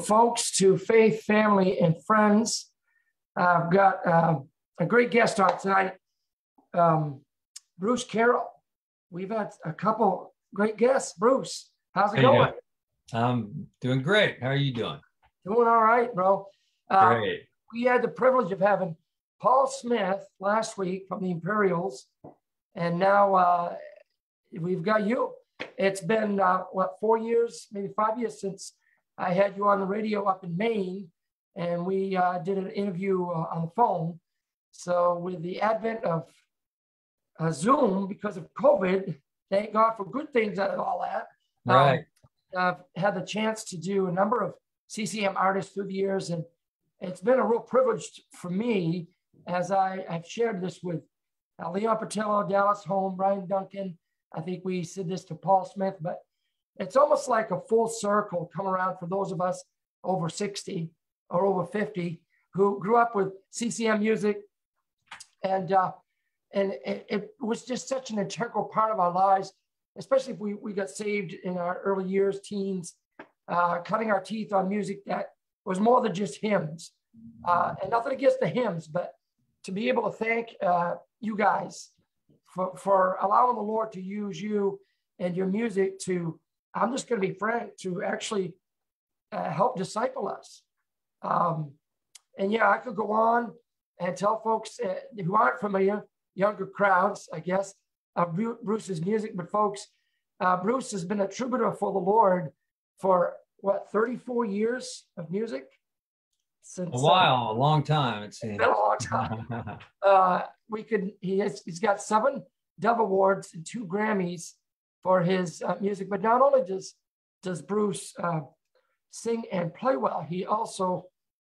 folks, to faith, family, and friends. I've got uh, a great guest on tonight, um, Bruce Carroll. We've had a couple great guests. Bruce, how's it you going? I'm doing great. How are you doing? Doing all right, bro. Uh, Great. we had the privilege of having Paul Smith last week from the Imperials, and now uh, we've got you. It's been uh, what four years, maybe five years since I had you on the radio up in Maine, and we uh, did an interview uh, on the phone. So with the advent of uh, Zoom because of COVID, thank God for good things out of all that. Um, Right. I've had the chance to do a number of CCM artists through the years, and it's been a real privilege for me as I, I've shared this with uh, Leon Patillo, Dallas Holm, Bryan Duncan. I think we said this to Paul Smith, but it's almost like a full circle come around for those of us over 60 or over 50 who grew up with CCM music. And, uh, and it, it was just such an integral part of our lives, especially if we, we got saved in our early years, teens, uh, cutting our teeth on music that was more than just hymns. Uh, and nothing against the hymns, but to be able to thank uh, you guys for, for allowing the Lord to use you and your music to, I'm just going to be frank, to actually uh, help disciple us. Um, and yeah, I could go on and tell folks uh, who aren't familiar, younger crowds, I guess, of Bruce's music, but folks, uh, Bruce has been a troubadour for the Lord for what, 34 years of music? Since, A uh, while, a long time, it seems. been a long time. uh, we could he has he's got seven Dove Awards and two Grammys for his uh, music. But not only does does Bruce uh, sing and play well, he also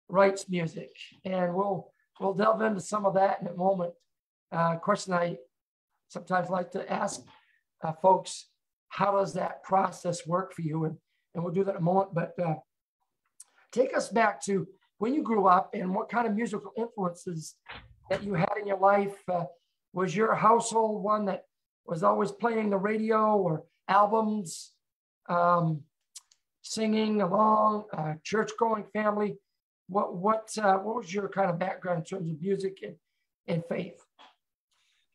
writes music, and we'll we'll delve into some of that in a moment. Uh, question I sometimes like to ask uh, folks: How does that process work for you? And and we'll do that in a moment. But uh, take us back to when you grew up and what kind of musical influences that you had in your life? Uh, was your household one that was always playing the radio or albums, um, singing along, uh, church going family? What what uh, what was your kind of background in terms of music and, and faith?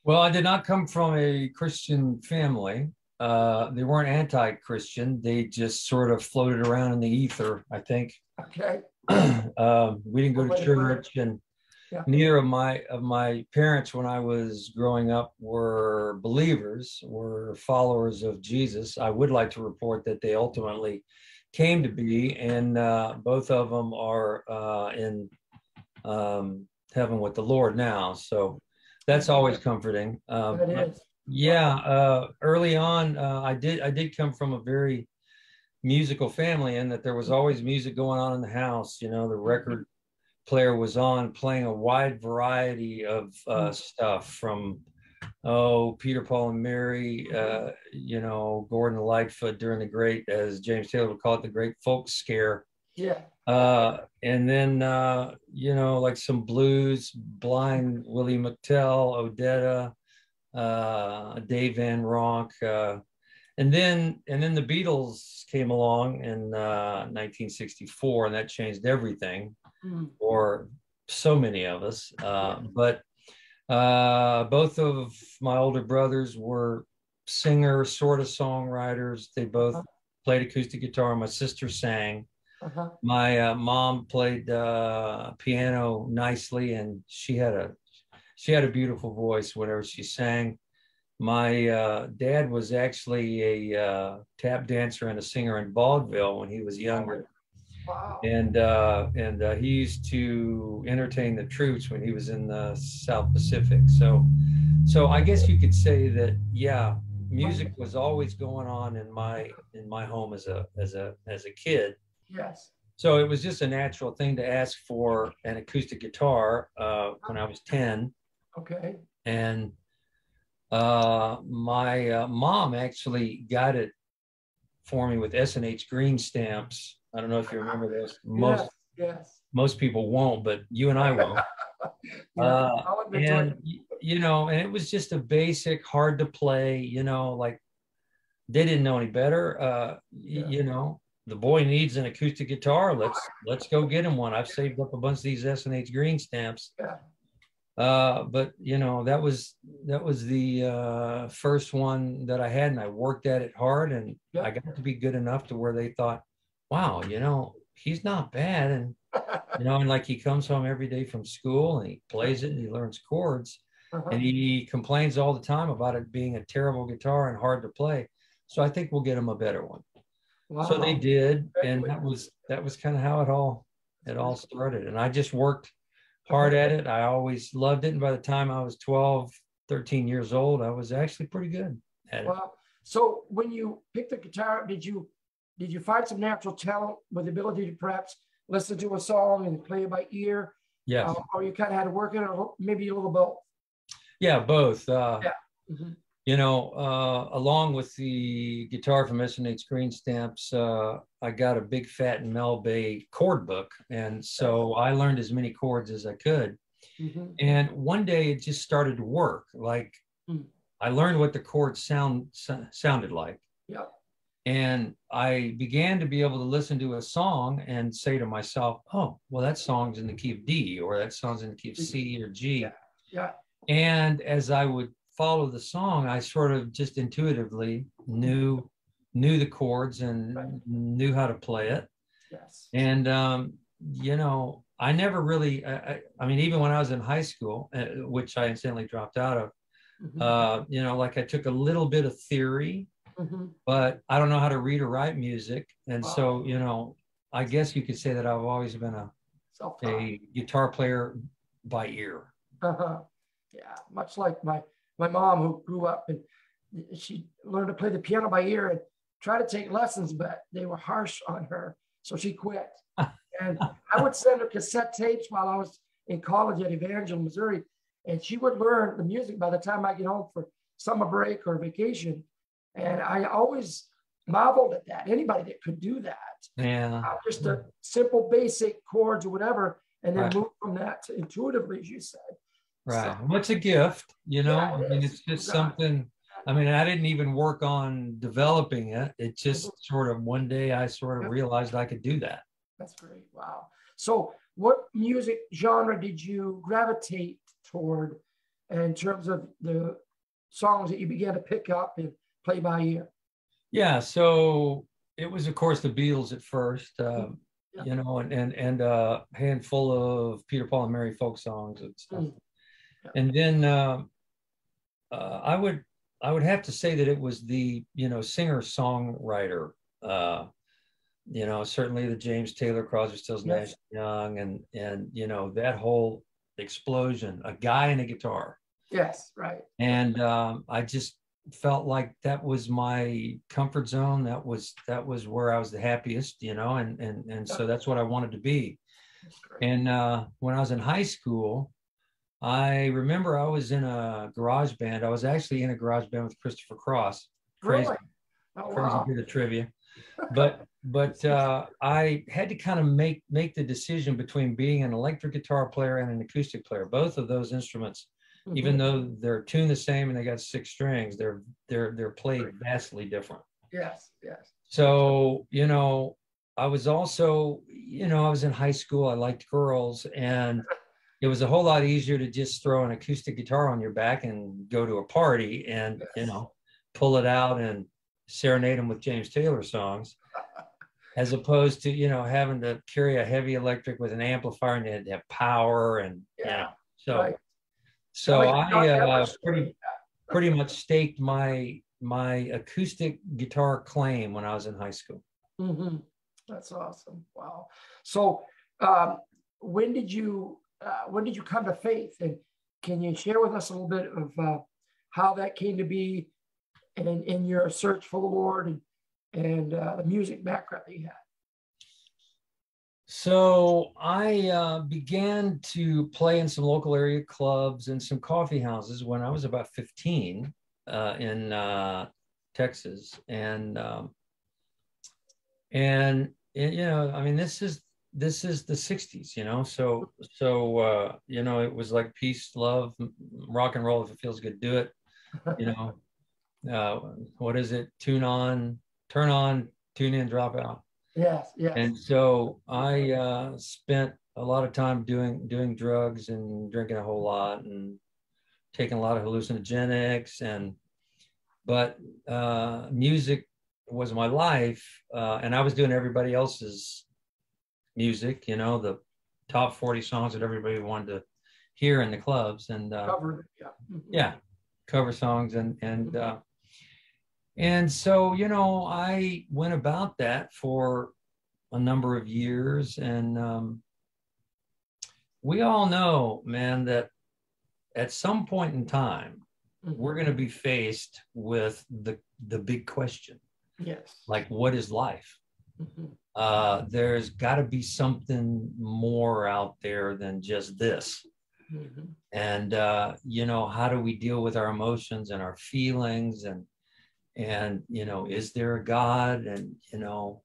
well, I did not come from a Christian family. Uh, they weren't anti-Christian. They just sort of floated around in the ether, I think. Okay, um, we didn't go to to put it. church, and Yeah. neither of my of my parents, when I was growing up, were believers, were followers of Jesus. I would like to report that they ultimately came to be, and uh, both of them are uh, in um, heaven with the Lord now. So that's always comforting. Um, that is. yeah, uh, early on, uh, I did. I did come from a very musical family, and that there was always music going on in the house. You know, the record player was on, playing a wide variety of uh, stuff from oh Peter, Paul, and Mary. Uh, you know, Gordon Lightfoot during the great, as James Taylor would call it, the Great Folk Scare. Yeah. Uh, and then uh, you know, like some blues, Blind Willie McTell, Odetta, uh, Dave Van Ronk, uh, and then and then the Beatles came along in uh, 1964, and that changed everything Mm. for so many of us. Uh, but uh, both of my older brothers were singers, sort of songwriters. They both Uh-huh. played acoustic guitar. My sister sang Uh-huh. my uh, mom played uh, piano nicely and she had a she had a beautiful voice whenever she sang my uh, dad was actually a uh, tap dancer and a singer in vaudeville when he was younger Wow. and uh, and uh, he used to entertain the troops when he was in the south pacific so so i guess you could say that yeah music was always going on in my in my home as a as a as a kid Yes. so it was just a natural thing to ask for an acoustic guitar uh, when I was 10. Okay. And uh, my uh, mom actually got it for me with S&H green stamps. I don't know if you remember those. Most Yes. Yes. most people won't, but you and I will. Yeah, Uh, admit to and you know, and it was just a basic, hard to play. You know, like they didn't know any better. Uh, Yeah. You know, the boy needs an acoustic guitar. Let's let's go get him one. I've saved up a bunch of these S and H green stamps. Yeah. Uh, but you know that was that was the uh, first one that I had, and I worked at it hard, and Yeah. I got to be good enough to where they thought, "Wow, you know, he's not bad." And you know, and like he comes home every day from school and he plays it and he learns chords, Uh-huh. and he complains all the time about it being a terrible guitar and hard to play. So I think we'll get him a better one. So they did, and that was that was kind of how it all it all started. And I just worked hard at it. I always loved it. And by the time I was 12, 13 years old, I was actually pretty good at it. Wow. So when you picked the guitar, did you did you find some natural talent with the ability to perhaps listen to a song and play it by ear, Yes. uh, or you kind of had to work it, or maybe a little both? yeah, both. Uh, Yeah. Mhm. you know, uh, along with the guitar from S&H Green Stamps, uh, I got a big fat Mel Bay chord book. And so I learned as many chords as I could. Mhm. And one day it just started to work. Like Hmm. I learned what the chords sound so- sounded like. Yeah. And I began to be able to listen to a song and say to myself, oh, well, that song's in the key of D, or that song's in the key of C or G. Yeah. Yeah. And as I would follow the song, I sort of just intuitively knew knew the chords and Right. knew how to play it. Yes. And um, you know, I never really. I, I, I mean, even when I was in high school, uh, which I incidentally dropped out of, Mhm. uh, you know, like I took a little bit of theory, Mhm. but I don't know how to read or write music, and Wow. so you know, I guess you could say that I've always been a a guitar player by ear. Uh-huh. Yeah, much like my my mom who grew up and she learned to play the piano by ear and tried to take lessons, but they were harsh on her, so she quit. and I would send her cassette tapes while I was in college at Evangel, Missouri, and she would learn the music by the time I get home for summer break or vacation. And I always marveled at that. Anybody that could do that, Yeah. uh, just a simple basic chords or whatever, and then Right. move from that to intuitively, as you said. Right. So- Well, a gift, you know. Yeah, I mean, it's just Exactly. something. I mean, I didn't even work on developing it. It just sort of one day I sort of realized I could do that. That's great. Wow. So, what music genre did you gravitate toward in terms of the songs that you began to pick up and play by ear? Yeah. So it was, of course, the Beatles at first, uh, Yeah. you know, and and and a handful of Peter Paul and Mary folk songs and stuff. Mm. Yeah. And then uh, uh, I would I would have to say that it was the you know singer songwriter. Uh, you know, certainly the James Taylor, Crosby, Stills, Yes. Nash, Young, and and you know that whole explosion, a guy and a guitar, Yes, right. and um, I just felt like that was my comfort zone. That was that was where I was the happiest, you know, and and and so that's what I wanted to be. And uh, when I was in high school, I remember I was in a garage band. I was actually in a garage band with Christopher Cross. Crazy, Really? Oh, crazy wow. bit of trivia. But but uh, I had to kind of make make the decision between being an electric guitar player and an acoustic player. Both of those instruments, even Mhm. though they're tuned the same and they got six strings, they're they're they're played vastly different. Yes, yes. So, you know, I was also, you know, I was in high school. I liked girls, and it was a whole lot easier to just throw an acoustic guitar on your back and go to a party and, you know, pull it out and serenade them with James Taylor songs, as opposed to, you know, having to carry a heavy electric with an amplifier and you had to have power and, you Yeah, know, so, right. So I uh, pretty, pretty much staked my my acoustic guitar claim when I was in high school. Mhm. That's awesome. Wow. So, um, when did you uh, when did you come to faith? And can you share with us a little bit of uh, how that came to be, and in, in your search for the Lord and and uh, the music background that you had? So I uh, began to play in some local area clubs and some coffee houses when I was about 15 uh, in uh, Texas, and um, and you know, I mean, this is this is the 60s, you know, so so uh, you know, it was like peace, love, rock and roll. If it feels good, do it. You know, uh, what is it? Tune on, turn on, tune in, drop out. Yes, yes. And so I uh, spent a lot of time doing doing drugs and drinking a whole lot and taking a lot of hallucinogenics and but uh, music was my life uh, and I was doing everybody else's music, you know, the top 40 songs that everybody wanted to hear in the clubs and uh, Covered, yeah. Mhm. yeah cover songs and and uh and so you know i went about that for a number of years and um we all know man that at some point in time Mhm. we're going to be faced with the the big question Yes. like what is life Mhm. uh there's got to be something more out there than just this Mhm. and uh, you know how do we deal with our emotions and our feelings and and you know is there a god and you know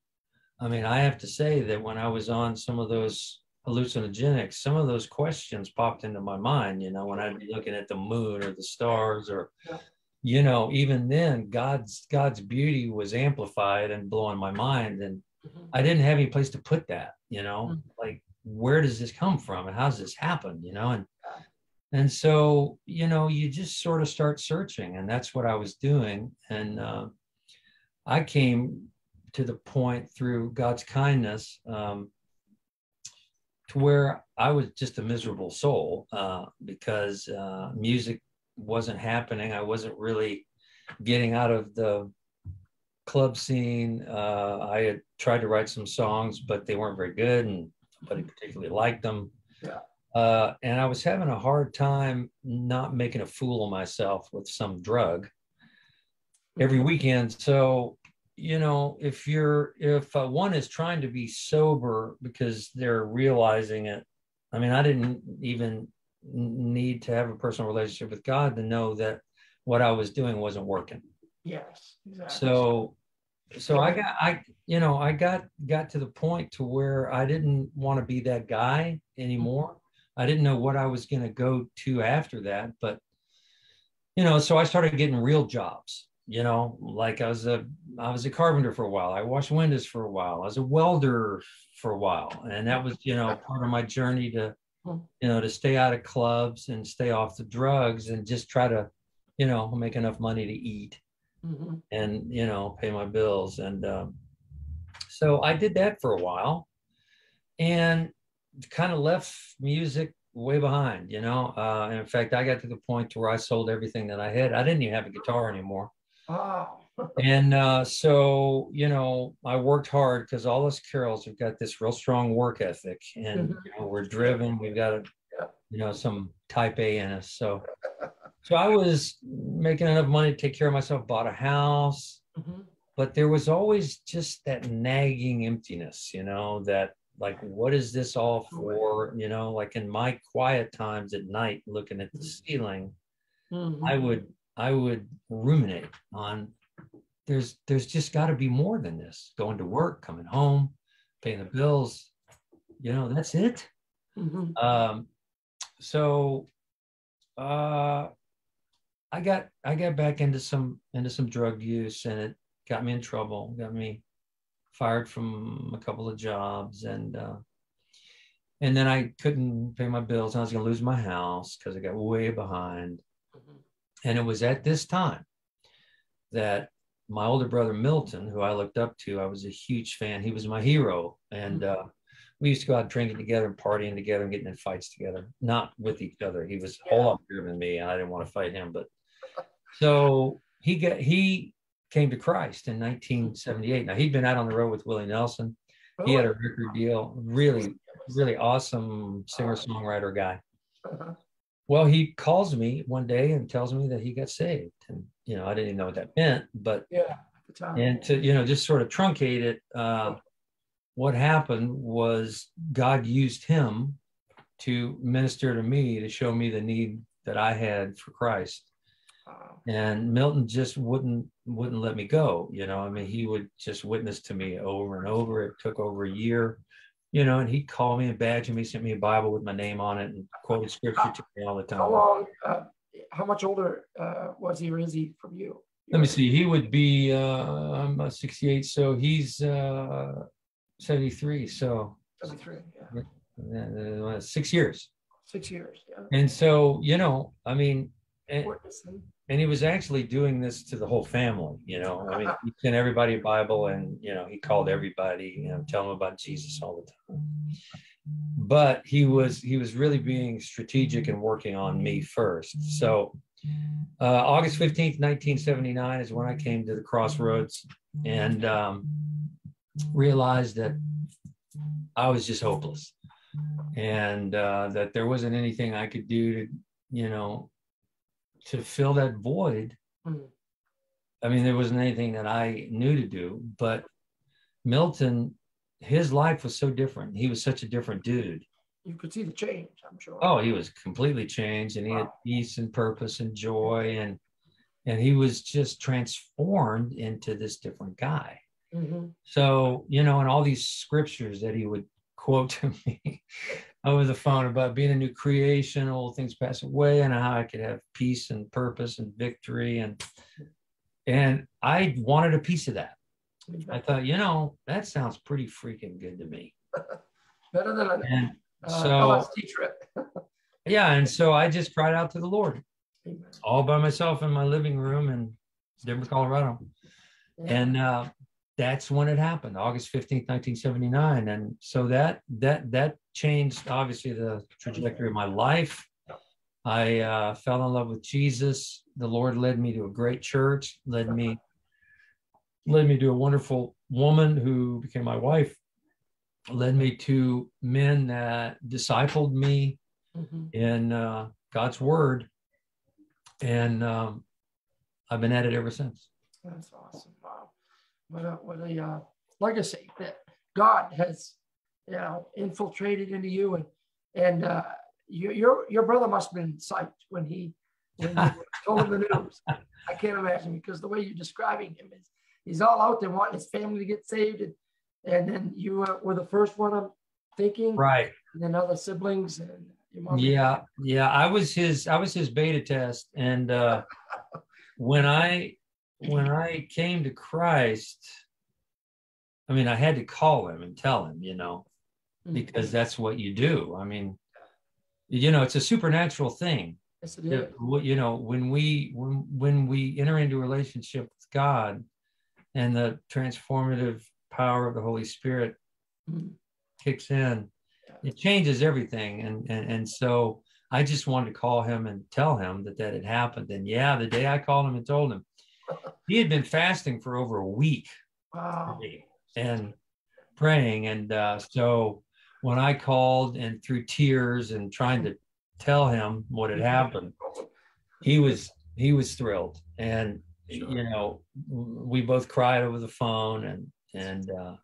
i mean i have to say that when i was on some of those hallucinogenics some of those questions popped into my mind you know when i'd be looking at the moon or the stars or Yeah. you know even then god's god's beauty was amplified and blowing my mind and Mhm. I didn't have any place to put that, you know, Mhm. like where does this come from and how's this happen, you know? And and so, you know, you just sort of start searching, and that's what I was doing. And uh, I came to the point through God's kindness um, to where I was just a miserable soul uh, because uh, music wasn't happening. I wasn't really getting out of the club scene. Uh, I had tried to write some songs, but they weren't very good, and nobody particularly liked them. Yeah. Uh, and I was having a hard time not making a fool of myself with some drug every weekend. So, you know, if you're, if uh, one is trying to be sober because they're realizing it, I mean, I didn't even need to have a personal relationship with God to know that what I was doing wasn't working Yes, exactly. so so i got i you know i got got to the point to where i didn't want to be that guy anymore i didn't know what i was going to go to after that but you know so i started getting real jobs you know like i was a i was a carpenter for a while. I washed windows for a while. I was a welder for a while. And that was you know part of my journey to you know to stay out of clubs and stay off the drugs and just try to you know make enough money to eat Mhm. and you know pay my bills. And um, so i did that for a while. And kind of left music way behind you know? Uh, in fact i got to the point to where i sold everything that i had. I didn't even have a guitar anymore. Wow. and uh, so you know i worked hard because all us Carrolls have got this real strong work ethic and Mhm. you know, we're driven. We've got a, you know some type a in us. So so i was making enough money to take care of myself bought a house. Mhm. but there was always just that nagging emptiness you know that like what is this all for you know like in my quiet times at night looking at the ceiling Mhm. i would i would ruminate on there's there's just got to be more than this going to work coming home paying the bills you know that's it Mhm. um so uh i got i got back into some into some drug use and it got me in trouble got me fired from a couple of jobs and uh and then i couldn't pay my bills and i was going to lose my house because i got way behind Mhm. and it was at this time that my older brother Milton, who I looked up to, I was a huge fan. He was my hero. And uh, we used to go out drinking together and partying together and getting in fights together, not with each other. He was a whole lot bigger than me. And I didn't want to fight him. But so he got he came to Christ in 1978. Now he'd been out on the road with Willie Nelson. He had a record deal, really, really awesome singer-songwriter guy. Uh-huh. Well, he calls me one day and tells me that he got saved. And, you know, I didn't even know what that meant, but, Yeah, at the time. and to, you know, just sort of truncate it, uh, what happened was God used him to minister to me to show me the need that I had for Christ. And Milton just wouldn't wouldn't let me go. You know, I mean, he would just witness to me over and over. It took over a year, you know, and he'd call me and badge me, sent me a Bible with my name on it, and quoted scripture to me all the time. How long, uh, how much older uh, was he or is he from you? Let me see. He would be. Uh, I'm uh, 68, so he's uh, 73. So 73, yeah. uh, six years. Six years, yeah. And so, you know, I mean, and. And he was actually doing this to the whole family, you know. I mean, he sent everybody a Bible and, you know, he called everybody, you know, tell them about Jesus all the time. But he was he was really being strategic and working on me first. So uh, August 15th, 1979 is when I came to the crossroads and um, realized that I was just hopeless and uh, that there wasn't anything I could do to, you know, to fill that void. Mhm. I mean, there wasn't anything that I knew to do, but Milton, his life was so different. He was such a different dude. You could see the change, I'm sure. Oh, he was completely changed and he had peace and purpose and joy and and he was just transformed into this different guy. Mhm. So, you know, and all these scriptures that he would quote to me over the phone about being a new creation, old things pass away, and how I could have peace and purpose and victory. And and I wanted a piece of that. I thought, you know, that sounds pretty freaking good to me. Better than an And uh, so trip. yeah, and so I just cried out to the Lord Amen. all by myself in my living room in Denver, Colorado. Yeah. and uh, that's when it happened august 15th 1979 and so that that that changed obviously the trajectory of my life i uh, fell in love with jesus the lord led me to a great church led me led me to a wonderful woman who became my wife led me to men that discipled me Mhm. in uh, god's word and um, i've been at it ever since That's awesome. Wow. What a, what a uh, legacy that God has, you know, infiltrated into you. And, and uh, your, your, your brother must have been psyched when he, when told him the news. I can't imagine because the way you're describing him is he's all out there wanting his family to get saved. And, and then you uh, were the first one I'm thinking, right and then other siblings and your mom. Yeah, yeah. I was his I was his beta test. And uh when I when I came to Christ, I mean I had to call him and tell him, you know, Mhm. because that's what you do. I mean, you know, it's a supernatural thing. Yes, it Yeah, You know, when we when when we enter into a relationship with God and the transformative power of the Holy Spirit Mhm. kicks in, it changes everything. And, and and so I just wanted to call him and tell him that that had happened. And yeah, the day I called him and told him, he had been fasting for over a week Wow. and praying. And uh, so when I called and through tears and trying to tell him what had happened, he was he was thrilled. And Sure. you know, we both cried over the phone and and uh,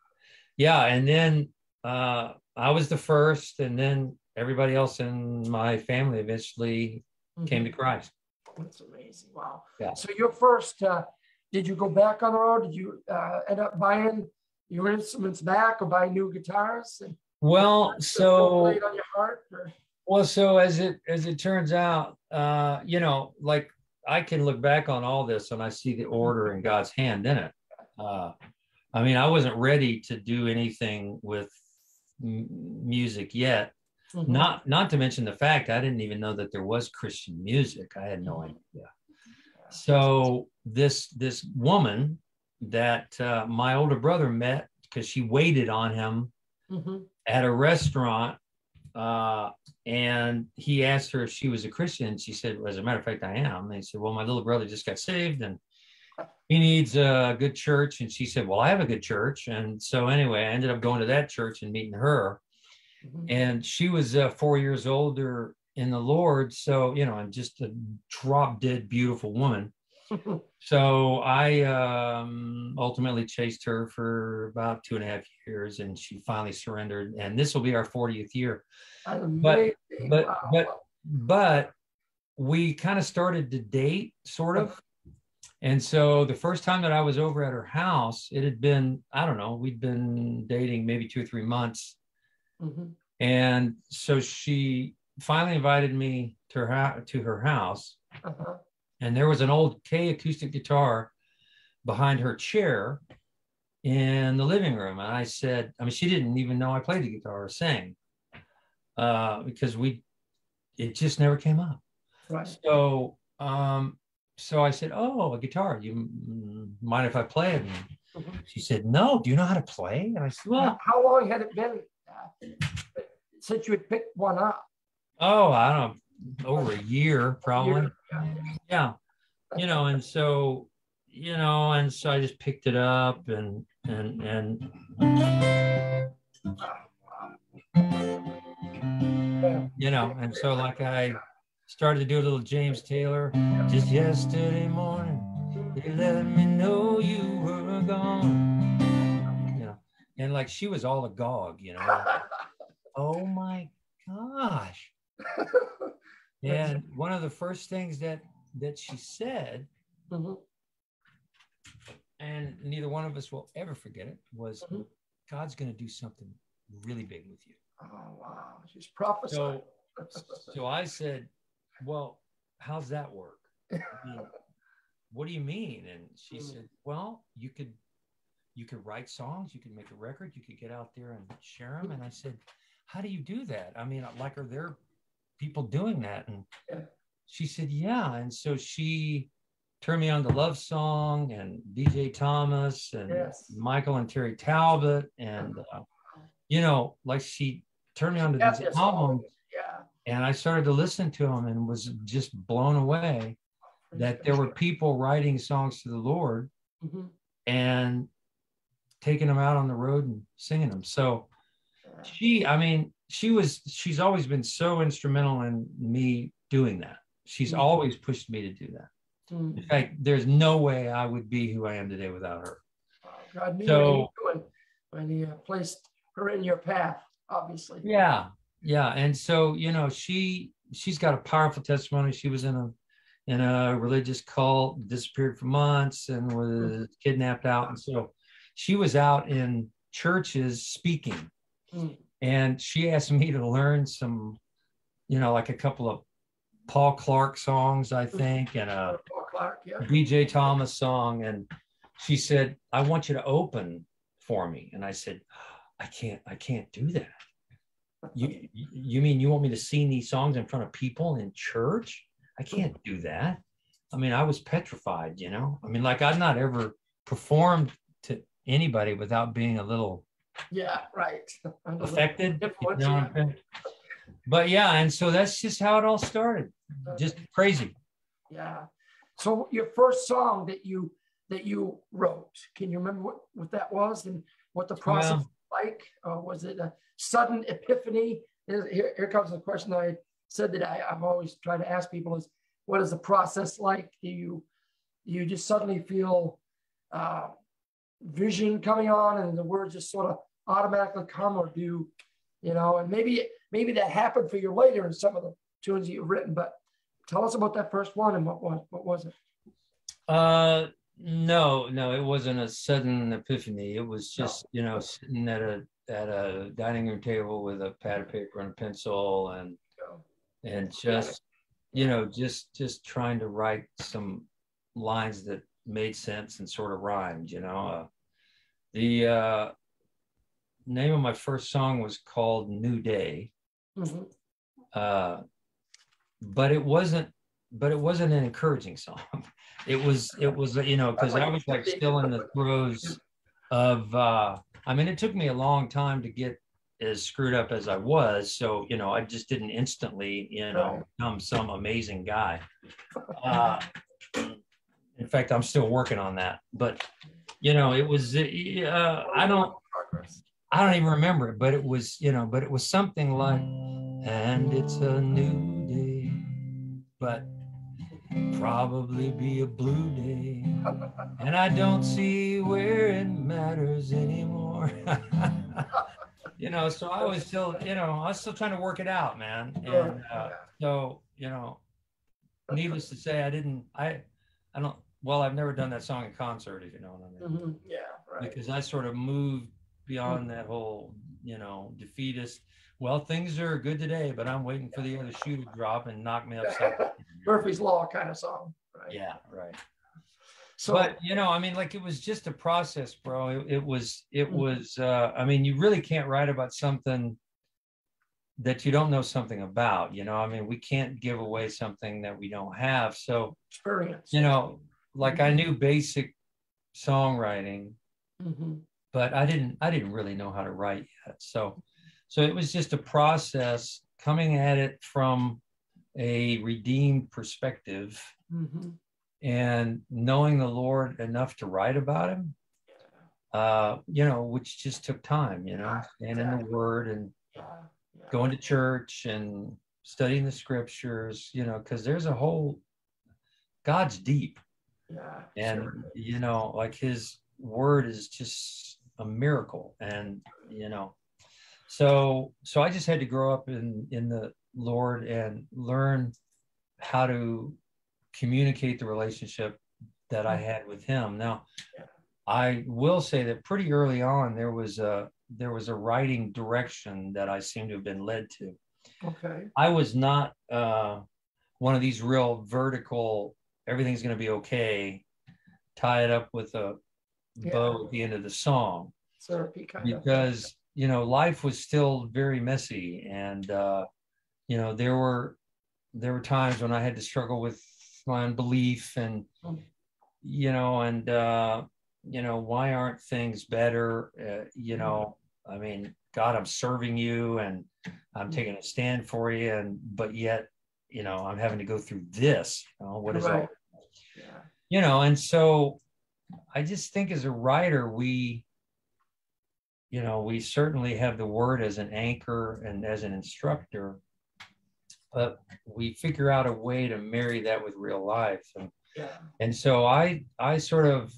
yeah, and then uh, I was the first, and then everybody else in my family eventually came to Christ. That's amazing. Wow. Yeah. So your first, uh, did you go back on the road? Did you uh, end up buying your instruments back or buy new guitars? And Well, so played on your heart? Or? well, so as it as it turns out, uh, you know, like I can look back on all this and I see the order and God's hand in it. Uh, I mean, I wasn't ready to do anything with m- music yet. Mhm. Not not to mention the fact I didn't even know that there was Christian music. I had no idea. So this this woman that uh, my older brother met because she waited on him Mhm. At a restaurant, uh, and he asked her if she was a Christian. She said, well, "As a matter of fact, I am." And he said, "Well, my little brother just got saved, and he needs a good church." And she said, "Well, I have a good church." And so anyway, I ended up going to that church and meeting her Mhm. and she was uh, four years older in the Lord. So, you know, and just a drop dead beautiful woman. So I um, ultimately chased her for about two and a half years and she finally surrendered. And this will be our 40th year. That's But- amazing. but- Wow. but- But we kind of started to date, sort of. And so the first time that I was over at her house, it had been, I don't know, we'd been dating maybe two or three months. Mhm. And so she finally invited me to her to her house, Uh-huh. And there was an old Kay acoustic guitar behind her chair in the living room. And I said, I mean, she didn't even know I played the guitar or sang uh, because we, it just never came up. Right. So, um, so I said, "Oh, a guitar. You mind if I play it?" Mhm. she said, "No. Do you know how to play?" And I said, "Well, How, long had it been uh, since you had picked one up? oh, I don't know, over a year probably. Year? Yeah. You know, and so, you know, and so I just picked it up and and and you know, and so like I started to do a little James Taylor. Just yesterday morning, they let me know you were gone. You know, and like she was all agog, you know. oh my gosh. And one of the first things that that she said, Mhm. and neither one of us will ever forget it, was Mhm. God's gonna do something really big with you. Oh wow, she's prophesying. So so I said, Well, how's that work? I mean, what do you mean? And she Mm. said, Well, you could you could write songs, you could make a record, you could get out there and share them. And I said, How do you do that? I mean, like, are there people doing that? And Yeah. she said, Yeah. And so she turned me on to Love Song and BJ Thomas and Yes. Michael and Terry Talbot. And, uh, you know, like she turned me on to these this albums. Yeah. and I started to listen to them and was just blown away that there were people writing songs to the Lord Mhm. and taking them out on the road and singing them. So she, I mean, she was, she's always been so instrumental in me doing that. She's Mhm. always pushed me to do that. Mm. In fact, there's no way I would be who I am today without her. God knew So- what he was doing when he placed her in your path, obviously. Yeah, yeah, and so you know, she she's got a powerful testimony. She was in a in a religious cult, disappeared for months, and was kidnapped out. And so she was out in churches speaking, Mm. And she asked me to learn some, you know, like a couple of Paul Clark songs, I mm-hmm. think, and a Paul Clark, yeah. BJ Thomas song. And she said, I want you to open for me. And I said, I can't, I can't do that. You you mean you want me to sing these songs in front of people in church? I can't do that. I mean, I was petrified, you know. I mean, like I've not ever performed to anybody without being a little Yeah, right. Affected. you influence, know what I'm saying? But yeah, and so that's just how it all started. Just crazy. Yeah. So your first song that you that you wrote, can you remember what, what that was and what the process Well- was like? Or was it a sudden epiphany? Here, here- here comes the question I said that I, I've always tried to ask people is what is the process like? Do you do you just suddenly feel uh, vision coming on and the words just sort of automatically come or do you know and maybe maybe that happened for you later in some of the tunes you've written but tell us about that first one and what was what was it? Uh, no, no, it wasn't a sudden epiphany. It was just, you know, sitting at a at a dining room table with a pad of paper and a pencil and and just, you know, just just trying to write some lines that made sense and sort of rhymed, you know. Uh, the uh, name of my first song was called New Day. mhm. uh, but it wasn't but it wasn't an encouraging song it was it was you know because i was like still in the throes of uh i mean it took me a long time to get as screwed up as i was so you know i just didn't instantly you know become some amazing guy uh in fact i'm still working on that but you know it was uh, i don't I don't even remember it, but it was, you know, but it was something like, and it's a new day, but probably be a blue day. And I don't see where it matters anymore. you know, so I was still, you know, I was still trying to work it out, man. And uh, so, you know, needless to say, I didn't, I, I don't, well, I've never done that song in concert, if you know what I mean Mhm. yeah right because I sort of moved beyond that whole, you know, defeatist. Well, things are good today, but I'm waiting for the other shoe to drop and knock me upside. murphy's law kind of song right Yeah, right. So, but you know, I mean, like it was just a process, bro. It, it was, it Mhm. was. uh I mean, you really can't write about something that you don't know something about. You know, I mean, we can't give away something that we don't have. So, experience. you know, like I knew basic songwriting, Mhm. but I didn't, I didn't really know how to write yet. So, so it was just a process coming at it from a redeemed perspective Mhm. and knowing the Lord enough to write about him, uh, you know, which just took time, you know, and in the word and going to church and studying the scriptures, you know, because there's a whole God's deep Yeah. and sure. you know, like his word is just a miracle. And you know, so so I just had to grow up in in the Lord and learn how to communicate the relationship that I had with him. Now. I will say that pretty early on there was a there was a writing direction that I seem to have been led to. Okay. I was not uh, one of these real vertical. Everything's going to be okay. Tie it up with a Yeah. bow at the end of the song kind of. because you know life was still very messy, and uh, you know there were there were times when I had to struggle with my unbelief and Mm. you know and uh, you know why aren't things better? Uh, you Mm. know, I mean, God, I'm serving you and I'm Mm. taking a stand for you, and but yet you know i'm having to go through this you know, what is Right. Yeah. you know and so i just think as a writer we you know we certainly have the word as an anchor and as an instructor but we figure out a way to marry that with real life and Yeah. and so i i sort of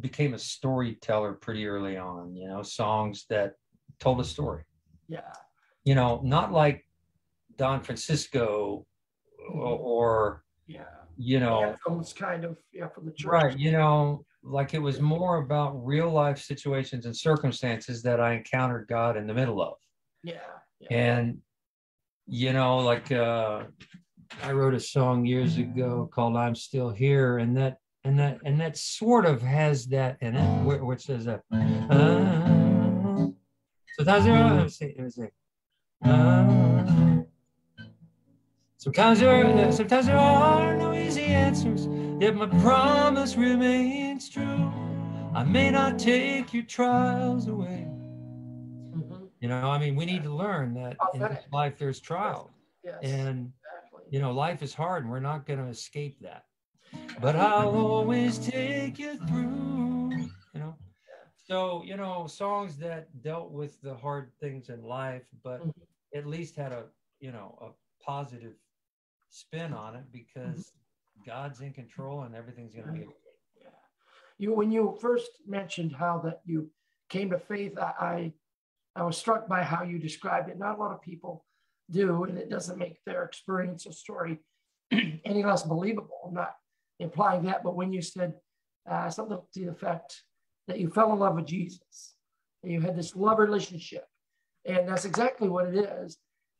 became a storyteller pretty early on you know songs that told a story Yeah. you know not like don francisco or, or Yeah. you know Anthems kind of, yeah, for the church. right you know like it was more about real life situations and circumstances that i encountered god in the middle of Yeah. Yeah. and you know like uh i wrote a song years ago called i'm still here and that and that and that sort of has that in it where, where it says that uh, sometimes there are let me see, let me see. Uh, sometimes there are, sometimes there are no easy answers yet my promise remains true i may not take your trials away Mhm. you know, I mean, we need to learn that in this life there's trials, Yes. and exactly. you know, life is hard, and we're not going to escape that. But I'll always take you through. You know, so you know, songs that dealt with the hard things in life, but Mhm. at least had a you know a positive spin on it because God's in control and everything's going to be okay. Yeah. You when you first mentioned how that you came to faith, I, I I was struck by how you described it. Not a lot of people do, and it doesn't make their experience or story any less believable. I'm not implying that, but when you said uh, something to the effect that you fell in love with Jesus, that you had this love relationship, and that's exactly what it is.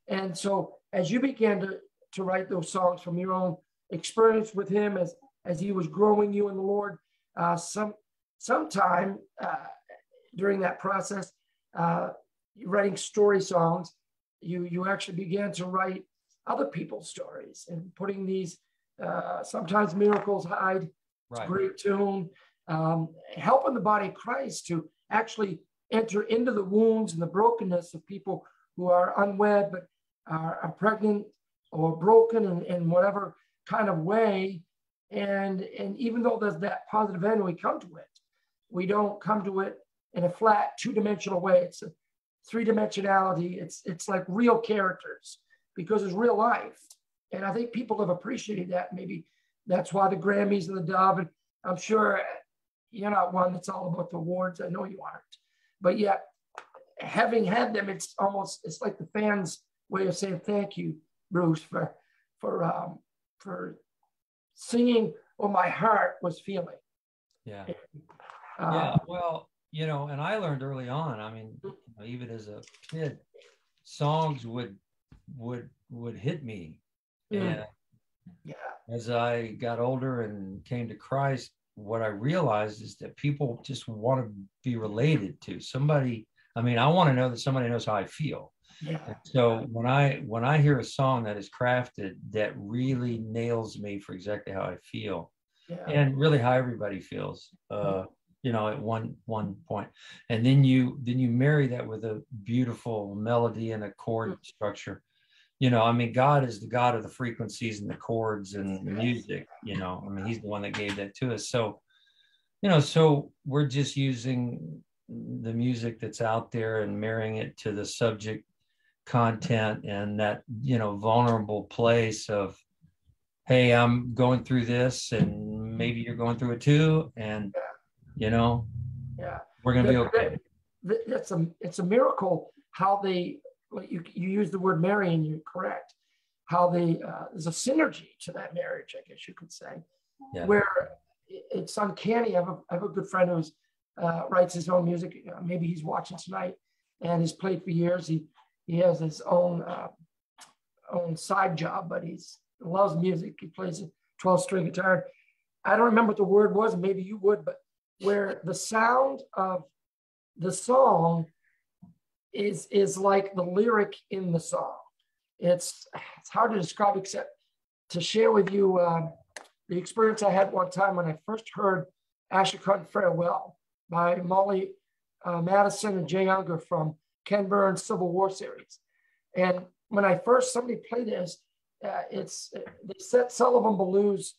And so, as you began to to write those songs from your own experience with Him, as as He was growing you in the Lord, uh, some sometime uh, during that process, uh, writing story songs, you you actually began to write other people's stories and putting these uh, sometimes miracles hide Right. great tune, um, helping the body of Christ to actually enter into the wounds and the brokenness of people who are unwed but are, are pregnant or broken in, in whatever kind of way. And, and even though there's that positive end, we come to it, we don't come to it in a flat two-dimensional way. It's a three-dimensionality. It's it's like real characters because it's real life. And I think people have appreciated that. Maybe that's why the Grammys and the Dove, and I'm sure you're not one that's all about the awards. I know you aren't. But yet, having had them, it's almost it's like the fans' way of saying thank you, Bruce, for for um, for singing what my heart was feeling. Yeah. Uh, yeah well you know and i learned early on i mean you know, even as a kid songs would would would hit me Mm. and Yeah. as i got older and came to christ what I realized is that people just want to be related to somebody. I mean, I want to know that somebody knows how I feel. Yeah. So when I when I hear a song that is crafted that really nails me for exactly how I feel, Yeah. and really how everybody feels, uh, you know, at one one point, and then you then you marry that with a beautiful melody and a chord structure. You know, I mean, God is the God of the frequencies and the chords and the music. You know, I mean, He's the one that gave that to us. So, you know, so we're just using the music that's out there and marrying it to the subject content and that you know vulnerable place of hey i'm going through this and maybe you're going through it too and you know Yeah. we're gonna be okay Th- That's a, it's a miracle how they, you, you use the word marry and you're correct. How they, uh, there's a synergy to that marriage, I guess you could say. Yeah. Where it's uncanny. I have a, I have a good friend who's, uh, writes his own music. Uh, maybe he's watching tonight and he's played for years. He, he has his own, uh, own side job, but he's loves music. He plays a 12 string guitar. I don't remember what the word was. Maybe you would, but where the sound of the song is is like the lyric in the song. It's it's hard to describe except to share with you uh, the experience I had one time when I first heard Ashokan Farewell by Molly uh, Madison and Jay Ungar from Ken Burns Civil War series. And when I first somebody played this, uh, it's they set Sullivan Ballou's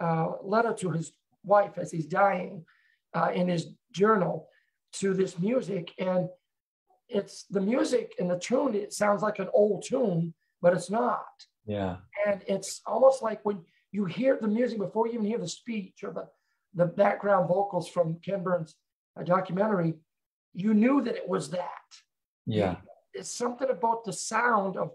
uh, letter to his wife as he's dying uh, in his journal to this music, and it's the music and the tune. It sounds like an old tune, but it's not. yeah And it's almost like when you hear the music before you even hear the speech or the the background vocals from Ken Burns' documentary, you knew that it was that yeah it's something about the sound of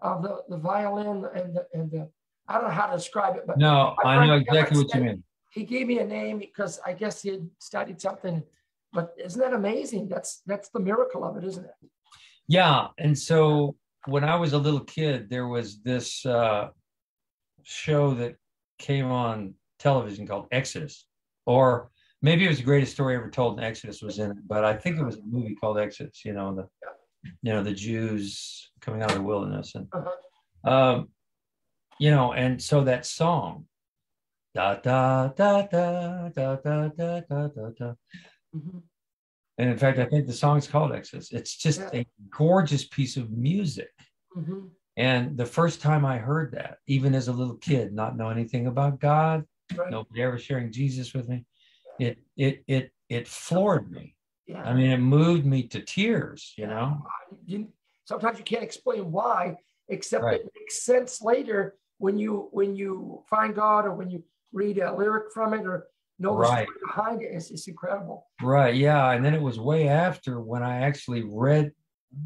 of the, the violin and the and the I don't know how to describe it, but no i know exactly what you mean he gave me a name because I guess he had studied something. But isn't that amazing? That's that's the miracle of it, isn't it? yeah and so when i was a little kid there was this uh show that came on television called exodus or maybe it was the greatest story ever told and exodus was in it but i think it was a movie called exodus you know the you know the jews coming out of the wilderness and Uh-huh. um you know and so that song da da da da da da da da da da Mhm. and in fact i think the song's called exodus it's just Yeah. a gorgeous piece of music Mhm. and the first time I heard that, even as a little kid, not know anything about God, Right. nobody ever sharing Jesus with me, it it it it floored me. Yeah. I mean, it moved me to tears. You know, You, sometimes you can't explain why, except Right. it makes sense later when you when you find God or when you read a lyric from it or know the Right. story behind it. It's, it's incredible. right? Yeah, and then it was way after when I actually read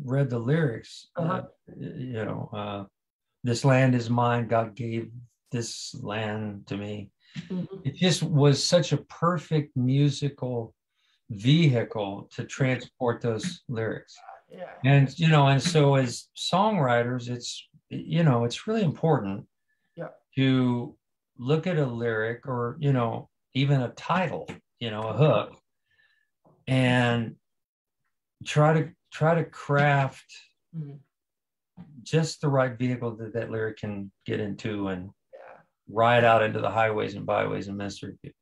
read the lyrics. Uh-huh. uh, you know, uh, this land is mine. God gave this land to me. Mhm. It just was such a perfect musical vehicle to transport those lyrics. Yeah. and you know and so as songwriters it's you know it's really important Yeah. to look at a lyric or you know even a title you know a hook and try to try to craft Mhm. just the right vehicle that that lyric can get into and. Ride out into the highways and byways and minister people.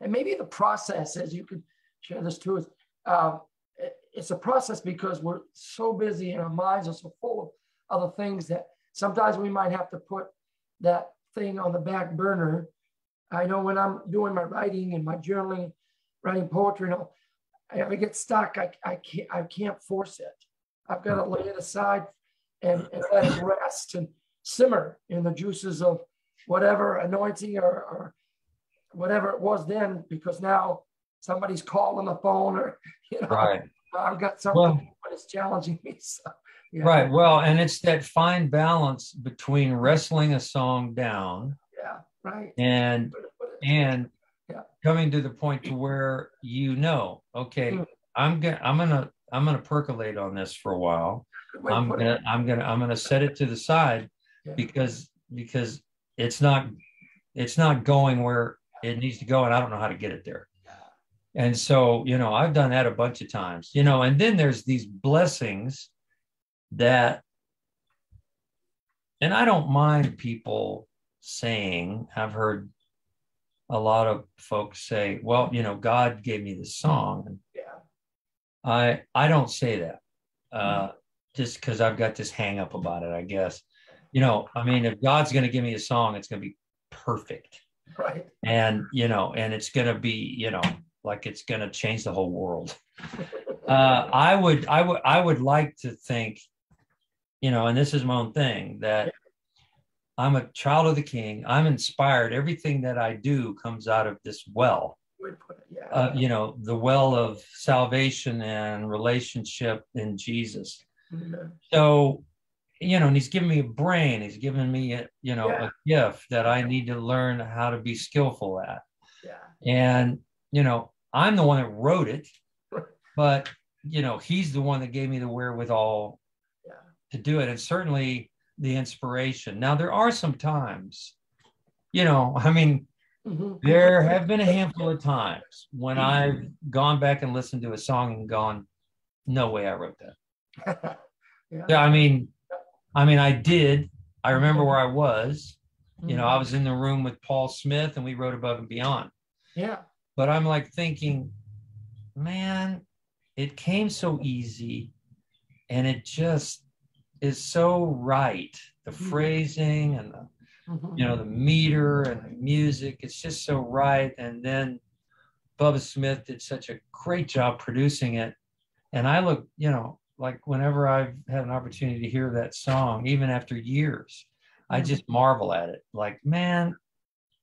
and maybe the process, as you could share this too, is um, it- it's a process because we're so busy and our minds are so full of other things that sometimes we might have to put that thing on the back burner. I know when I'm doing my writing and my journaling, writing poetry, and all, I get stuck, I, I can't I can't force it. I've got to lay it aside and, and let it rest and simmer in the juices of whatever anointing or, or whatever it was then, because now somebody's calling the phone or, you know, Right. I've got something, Well- but it's challenging me. So, yeah. Right. Well, and it's that fine balance between wrestling a song down Yeah. Right. and But- but it- and Yeah. coming to the point to where you know, okay, Mm. I'm gonna I'm gonna I'm gonna percolate on this for a while. to I'm gonna it. I'm gonna I'm gonna set it to the side Yeah. because because it's not it's not going where it needs to go, and I don't know how to get it there. And so, you know, I've done that a bunch of times, you know, and then there's these blessings that, and I don't mind people saying, I've heard a lot of folks say, well, you know, God gave me this song. Yeah. I I don't say that. Uh, just because I've got this hang up about it, I guess. You know, I mean, if God's going to give me a song, it's going to be perfect. Right. And, you know, and it's going to be, you know, like it's going to change the whole world. Uh, I would, I would, I would like to think, you know, and this is my own thing that I'm a child of the king. I'm inspired. Everything that I do comes out of this well. Yeah. Uh, you know, the well of salvation and relationship in Jesus. Mm-hmm. So, you know, and he's given me a brain. He's given me, a, you know, Yeah. a gift that I need to learn how to be skillful at. Yeah. And, you know, I'm the one that wrote it, but, you know, he's the one that gave me the wherewithal Yeah. to do it. And certainly the inspiration. Now, there are some times, you know, I mean, Mhm. there have been a handful of times when I've gone back and listened to a song and gone, no way I wrote that. Yeah, I mean, I mean, I did. I remember where I was. You know, I was in the room with Paul Smith and we wrote Above and Beyond. Yeah. But I'm like thinking, man, it came so easy and it just is so right. The Mhm. phrasing and the, Mhm. you know, the meter and the music, it's just so right. And then Bubba Smith did such a great job producing it. And I look, you know, like whenever I've had an opportunity to hear that song, even after years, I Mhm. just marvel at it. Like, man,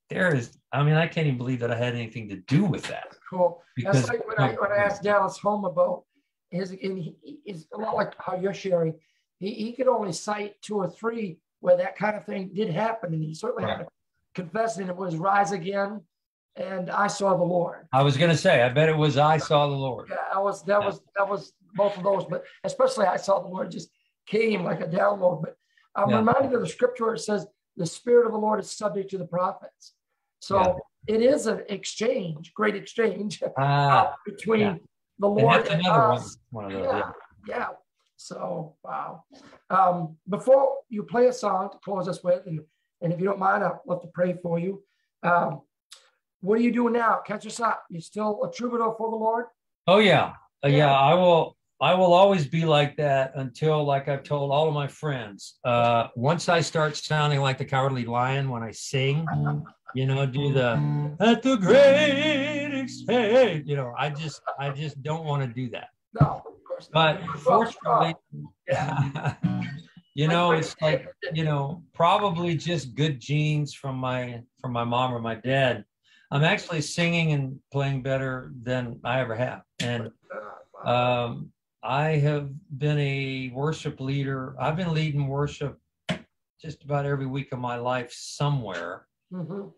there is, I mean, I can't even believe that I had anything to do with that. Cool. Because- That's like when I, when I asked Dallas Holm about his, and he, it's a lot like how you're sharing. He, he could only cite two or three where that kind of thing did happen. And he certainly had to confess and it was Rise Again and I Saw the Lord. I was going to say, I bet it was I Saw the Lord. Yeah, I was, that Yeah. was, that was both of those, but especially I Saw the Lord just came like a download. But I'm Yeah. reminded of the scripture where it says, the Spirit of the Lord is subject to the prophets. So Yeah. it is an exchange, great exchange Ah, uh, between the and Lord and, one, us. one of those. Yeah, Yeah. yeah. So wow. Um, before you play a song to close us with, and, and if you don't mind, I'd love to pray for you. Um, what are you doing now? Catch us up. You still a troubadour for the Lord? Oh yeah. Uh, yeah, Yeah. I will I will always be like that until like I've told all of my friends. Uh once I start sounding like the cowardly lion when I sing, you know, do the at the great extent, you know, I just I just don't want to do that. No, of course But fortunately, Yeah. you know, it's like, you know, probably just good genes from my from my mom or my dad. I'm actually singing and playing better than I ever have. And um, I have been a worship leader. I've been leading worship just about every week of my life somewhere, Mhm.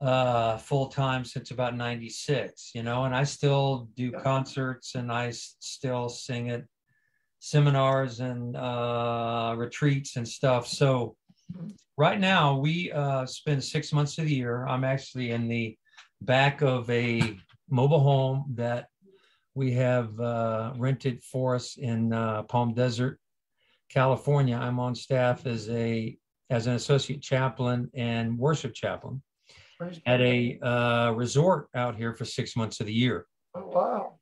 uh, full time since about 96, you know, and I still do Yeah. concerts and I s- still sing at seminars and uh, retreats and stuff. So. Right now we uh, spend six months of the year. I'm actually in the back of a mobile home that we have uh, rented for us in uh, Palm Desert, California. I'm on staff as a as an associate chaplain and worship chaplain at a uh, resort out here for six months of the year. Oh, wow.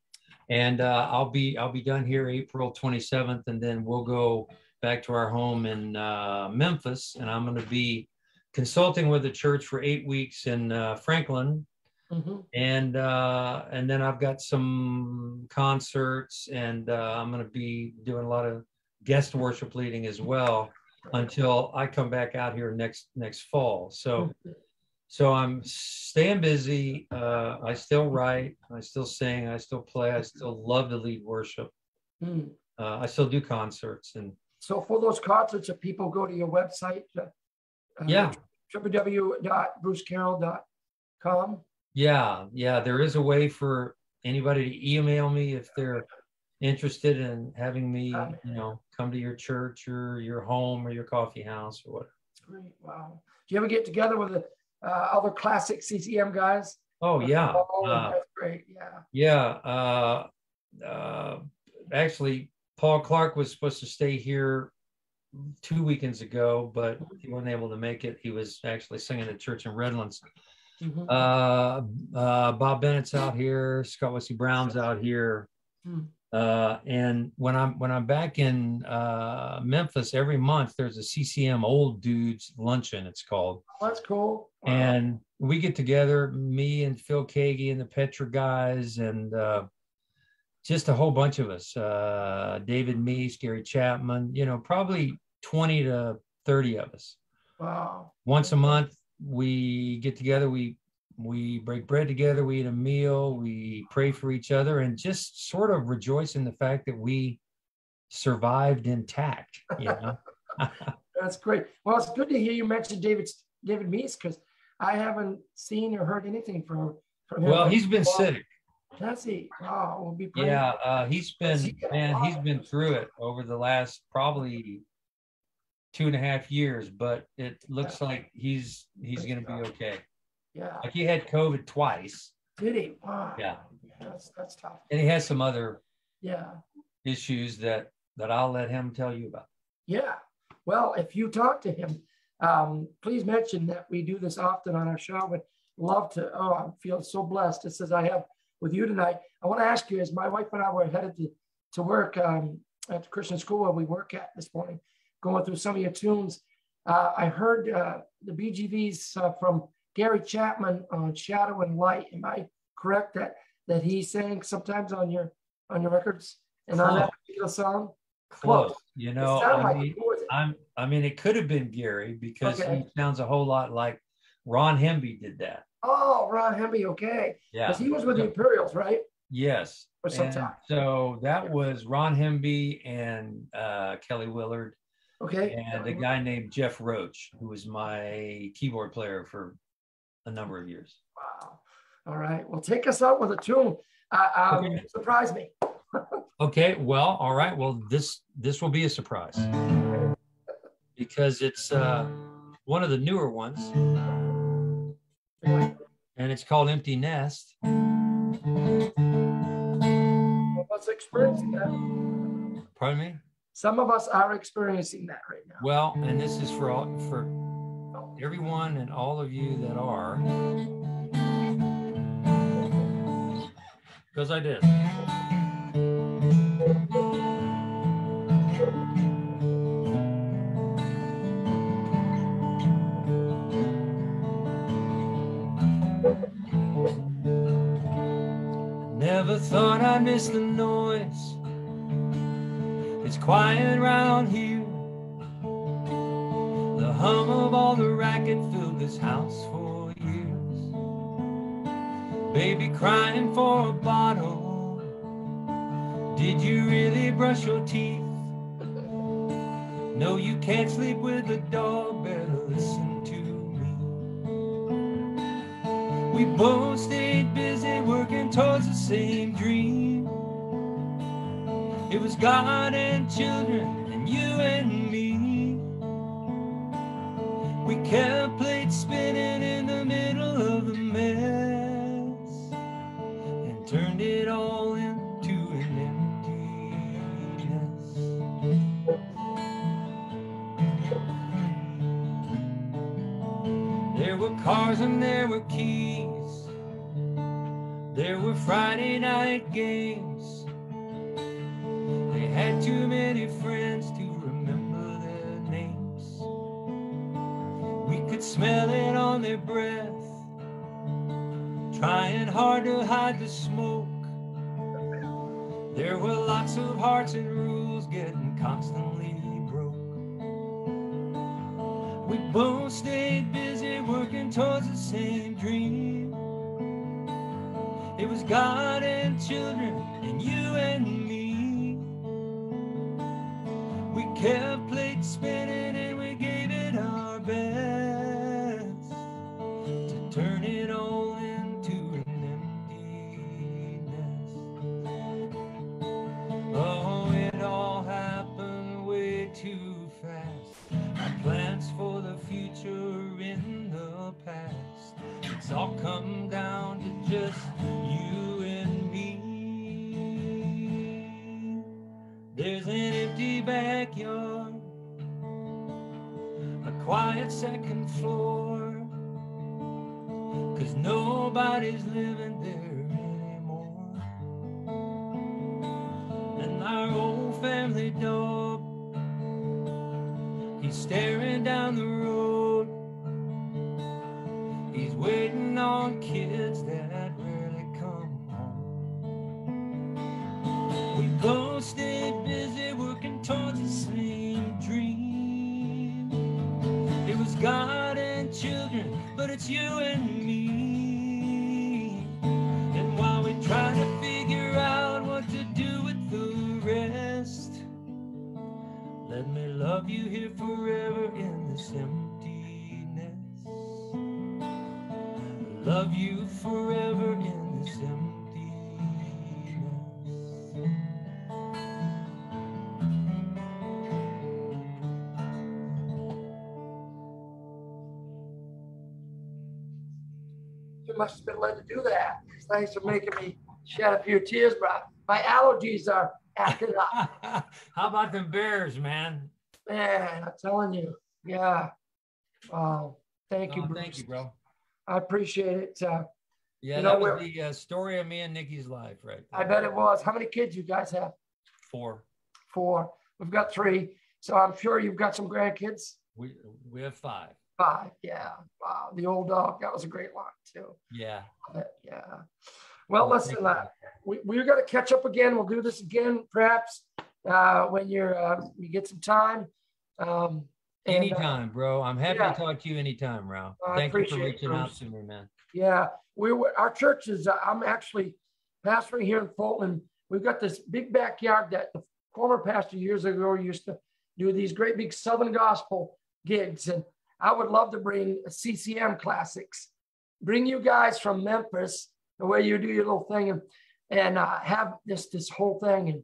And uh, I'll be I'll be done here April 27th, and then we'll go back to our home in uh, Memphis, and I'm going to be consulting with the church for eight weeks in uh, Franklin, Mhm. and uh, and then I've got some concerts, and uh, I'm going to be doing a lot of guest worship leading as well until I come back out here next next fall. So so I'm staying busy. Uh, I still write, I still sing, I still play, I still love to lead worship. Mm. Uh, I still do concerts, and So for those concerts, if people go to your website, uh, uh, yeah, www.brucecarroll.com. yeah, yeah. There is a way for anybody to email me if they're interested in having me, you know, come to your church or your home or your coffee house or whatever. Great. Wow. Do you ever get together with a, uh, other classic CCM guys. Oh yeah, Oh, uh, that's great. Yeah. yeah. Uh, uh, actually, Paul Clark was supposed to stay here two weekends ago, but he wasn't able to make it. He was actually singing at church in Redlands. Mhm. Uh, uh, Bob Bennett's out here. Scott Wesley Brown's out here. Hmm. Uh, and when I'm when I'm back in uh, Memphis every month, there's a CCM Old Dudes Luncheon. It's called, Oh, that's cool. Wow. and we get together, me and Phil Keaggy and the Petra guys, and uh, just a whole bunch of us. Uh, David Meece, Gary Chapman. You know, probably 20 to 30 of us wow. once a month we get together we we break bread together we eat a meal we pray for each other and just sort of rejoice in the fact that we survived intact you know That's great. Well, it's good to hear you mention David David Meece because I haven't seen or heard anything from from him. well he's been sick Has he? Wow. We'll be praying. yeah uh, he's been he man he's been through it over the last probably two and a half years but it looks like he's he's gonna be okay Yeah. like he had covid twice Did he? Wow. yeah That's that's tough. and he has some other Yeah. issues that that i'll let him tell you about Yeah. Well, if you talk to him, um, please mention that we do this often on our show. Would love to. Oh, I feel so blessed. It says I have with you tonight. I want to ask you, as my wife and I were headed to, to work um, at the Christian school where we work at this morning, going through some of your tunes, uh, I heard uh, the BGVs uh, from Gary Chapman on Shadow and Light. Am I correct that that he sang sometimes on your on your records and on that particular song? close you know I mean, it? I'm I mean it could have been Gary because Okay. he sounds a whole lot like Ron Hemby did that. Oh, Ron Hemby, okay. Yeah. Because he was with the Imperials, right? Yes. For some And time. So that was Ron Hemby and uh, Kelly Willard Okay. and a guy named Jeff Roach, who was my keyboard player for a number of years. Wow. All right. Well, take us out with a tune. Uh, um, Okay. Surprise me. Okay, well, all right. Well, this this will be a surprise because it's uh, one of the newer ones, and it's called Empty Nest. Us experiencing that. Pardon me. Some of us are experiencing that right now. Well, and this is for all for oh. everyone and all of you that are. Because I did. Never thought I'd miss the noise. It's quiet round here. The hum of all the racket filled this house for years. Baby crying for a bottle. Did you really brush your teeth? No, you can't sleep with the dog. Better listen We both stayed busy working towards the same dream. It was God and children and you and me. We kept plates spinning in the middle of were cars and there were keys. There were Friday night games. They had too many friends to remember their names. We could smell it on their breath, trying hard to hide the smoke. There were lots of hearts and rules getting constantly. We both stayed busy working towards the same dream. It was God and children and you and me. We kept down the road. He's waiting on kids that rarely come home. We both stay busy working towards the same dream. It was God and children, but it's you and me. Love you here forever in this emptiness. Love you forever in this emptiness. You must have been led to do that. Thanks for making me shed a few tears, bro. My allergies are acting up. How about them bears, man? Man, I'm telling you. Yeah. Wow. Thank you, Oh, Bruce. thank you, bro. I appreciate it. Uh, Yeah, You that know, was we're- the uh, story of me and Nikki's life, right? I bet it was. How many kids you guys have? Four. Four. We've got three. So I'm sure you've got some grandkids. We we have five. Five. Yeah. Wow. The old dog. That was a great line, too. Yeah. Yeah. Well, Oh, listen, uh, we, we're to catch up again. We'll do this again, perhaps, uh, when you're, uh, you get some time. Um, and, uh, Anytime, bro. I'm happy yeah. to talk to you anytime, Ralph. Thank you for appreciate it, reaching out to me, man. Yeah, we were, our church is, uh, I'm actually pastoring here in Fulton. We've got this big backyard that the former pastor years ago used to do these great big Southern gospel gigs. And I would love to bring CCM classics, bring you guys from Memphis, the way you do your little thing and, and uh, have this, this whole thing. And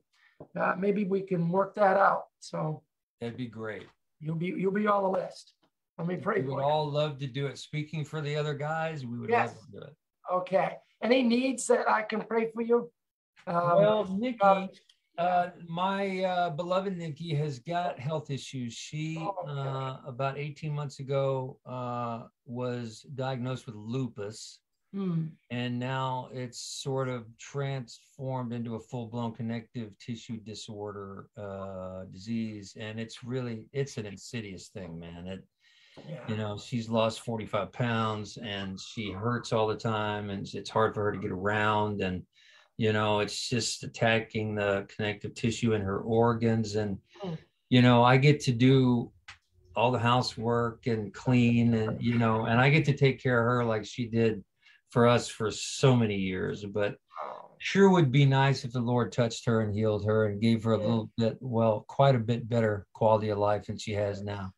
uh, maybe we can work that out. So That'd be great. you'll be, you'll be on the list. Let me pray We would you. all love to do it. Speaking for the other guys, we would Yes. love to do it. Okay. Any needs that I can pray for you? Um, well, Nikki, uh, uh, my uh, beloved Nikki has got health issues. She, Oh, okay. uh, about 18 months ago, uh, was diagnosed with lupus. Hmm, and now it's sort of transformed into a full-blown connective tissue disorder uh, disease. And it's really it's an insidious thing man. It yeah. you know she's lost 45 pounds and she hurts all the time and it's hard for her to get around. And you know it's just attacking the connective tissue in her organs. And Hmm. you know i get to do all the housework and clean and you know and i get to take care of her like she did for us for so many years but Oh, sure would be nice if the lord touched her and healed her and gave her a Yeah. little bit well quite a bit better quality of life than she has now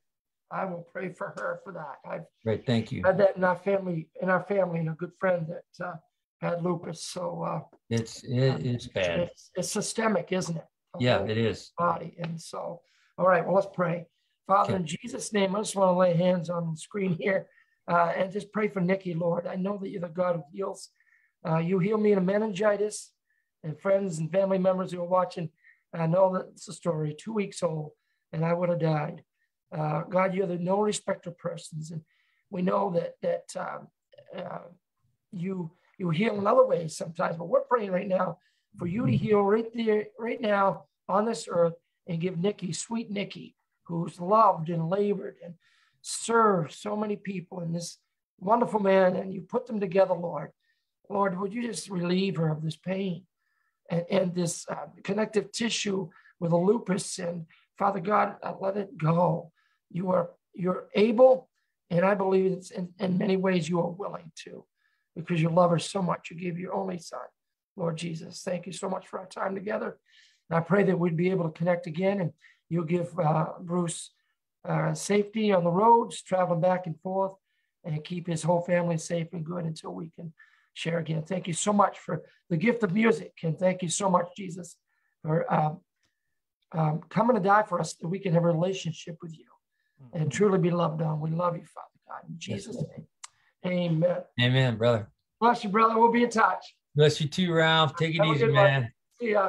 I will pray for her for that. I've Great, thank you had that in our family, in our family, and a good friend that uh, had lupus. So uh, it's it, it's bad it's, it's systemic, isn't it? Yeah it is Body. And so, all right, well, let's pray. Father, in Jesus' name, I just want to lay hands on the screen here uh, and just pray for Nikki, Lord. I know that you're the God who heals. Uh, you heal me in meningitis, and friends and family members who are watching, I know that it's a story, two weeks old, and I would have died. Uh, God, you're the no respecter of persons, and we know that that um, uh, you you heal in other ways sometimes. But we're praying right now for you to heal right there, right now on this earth, and give Nikki, sweet Nikki, who's loved and labored and served so many people, and this wonderful man, and you put them together, Lord. Lord, would you just relieve her of this pain and, and this uh, connective tissue with a lupus? And Father God, uh, let it go. You are you're able, and I believe it's in, in many ways you are willing to, because you love her so much. You gave your only son, Lord Jesus. Thank you so much for our time together. And I pray that we'd be able to connect again, and you'll give uh, Bruce uh, safety on the roads, traveling back and forth, and keep his whole family safe and good until we can share again. Thank you so much for the gift of music, and thank you so much, Jesus, for um, um, coming to die for us that we can have a relationship with you and truly be loved on. We love you, Father God. In Jesus' name, amen. amen brother Bless you, brother. We'll be in touch. bless you too ralph take it Have easy good one. man See ya.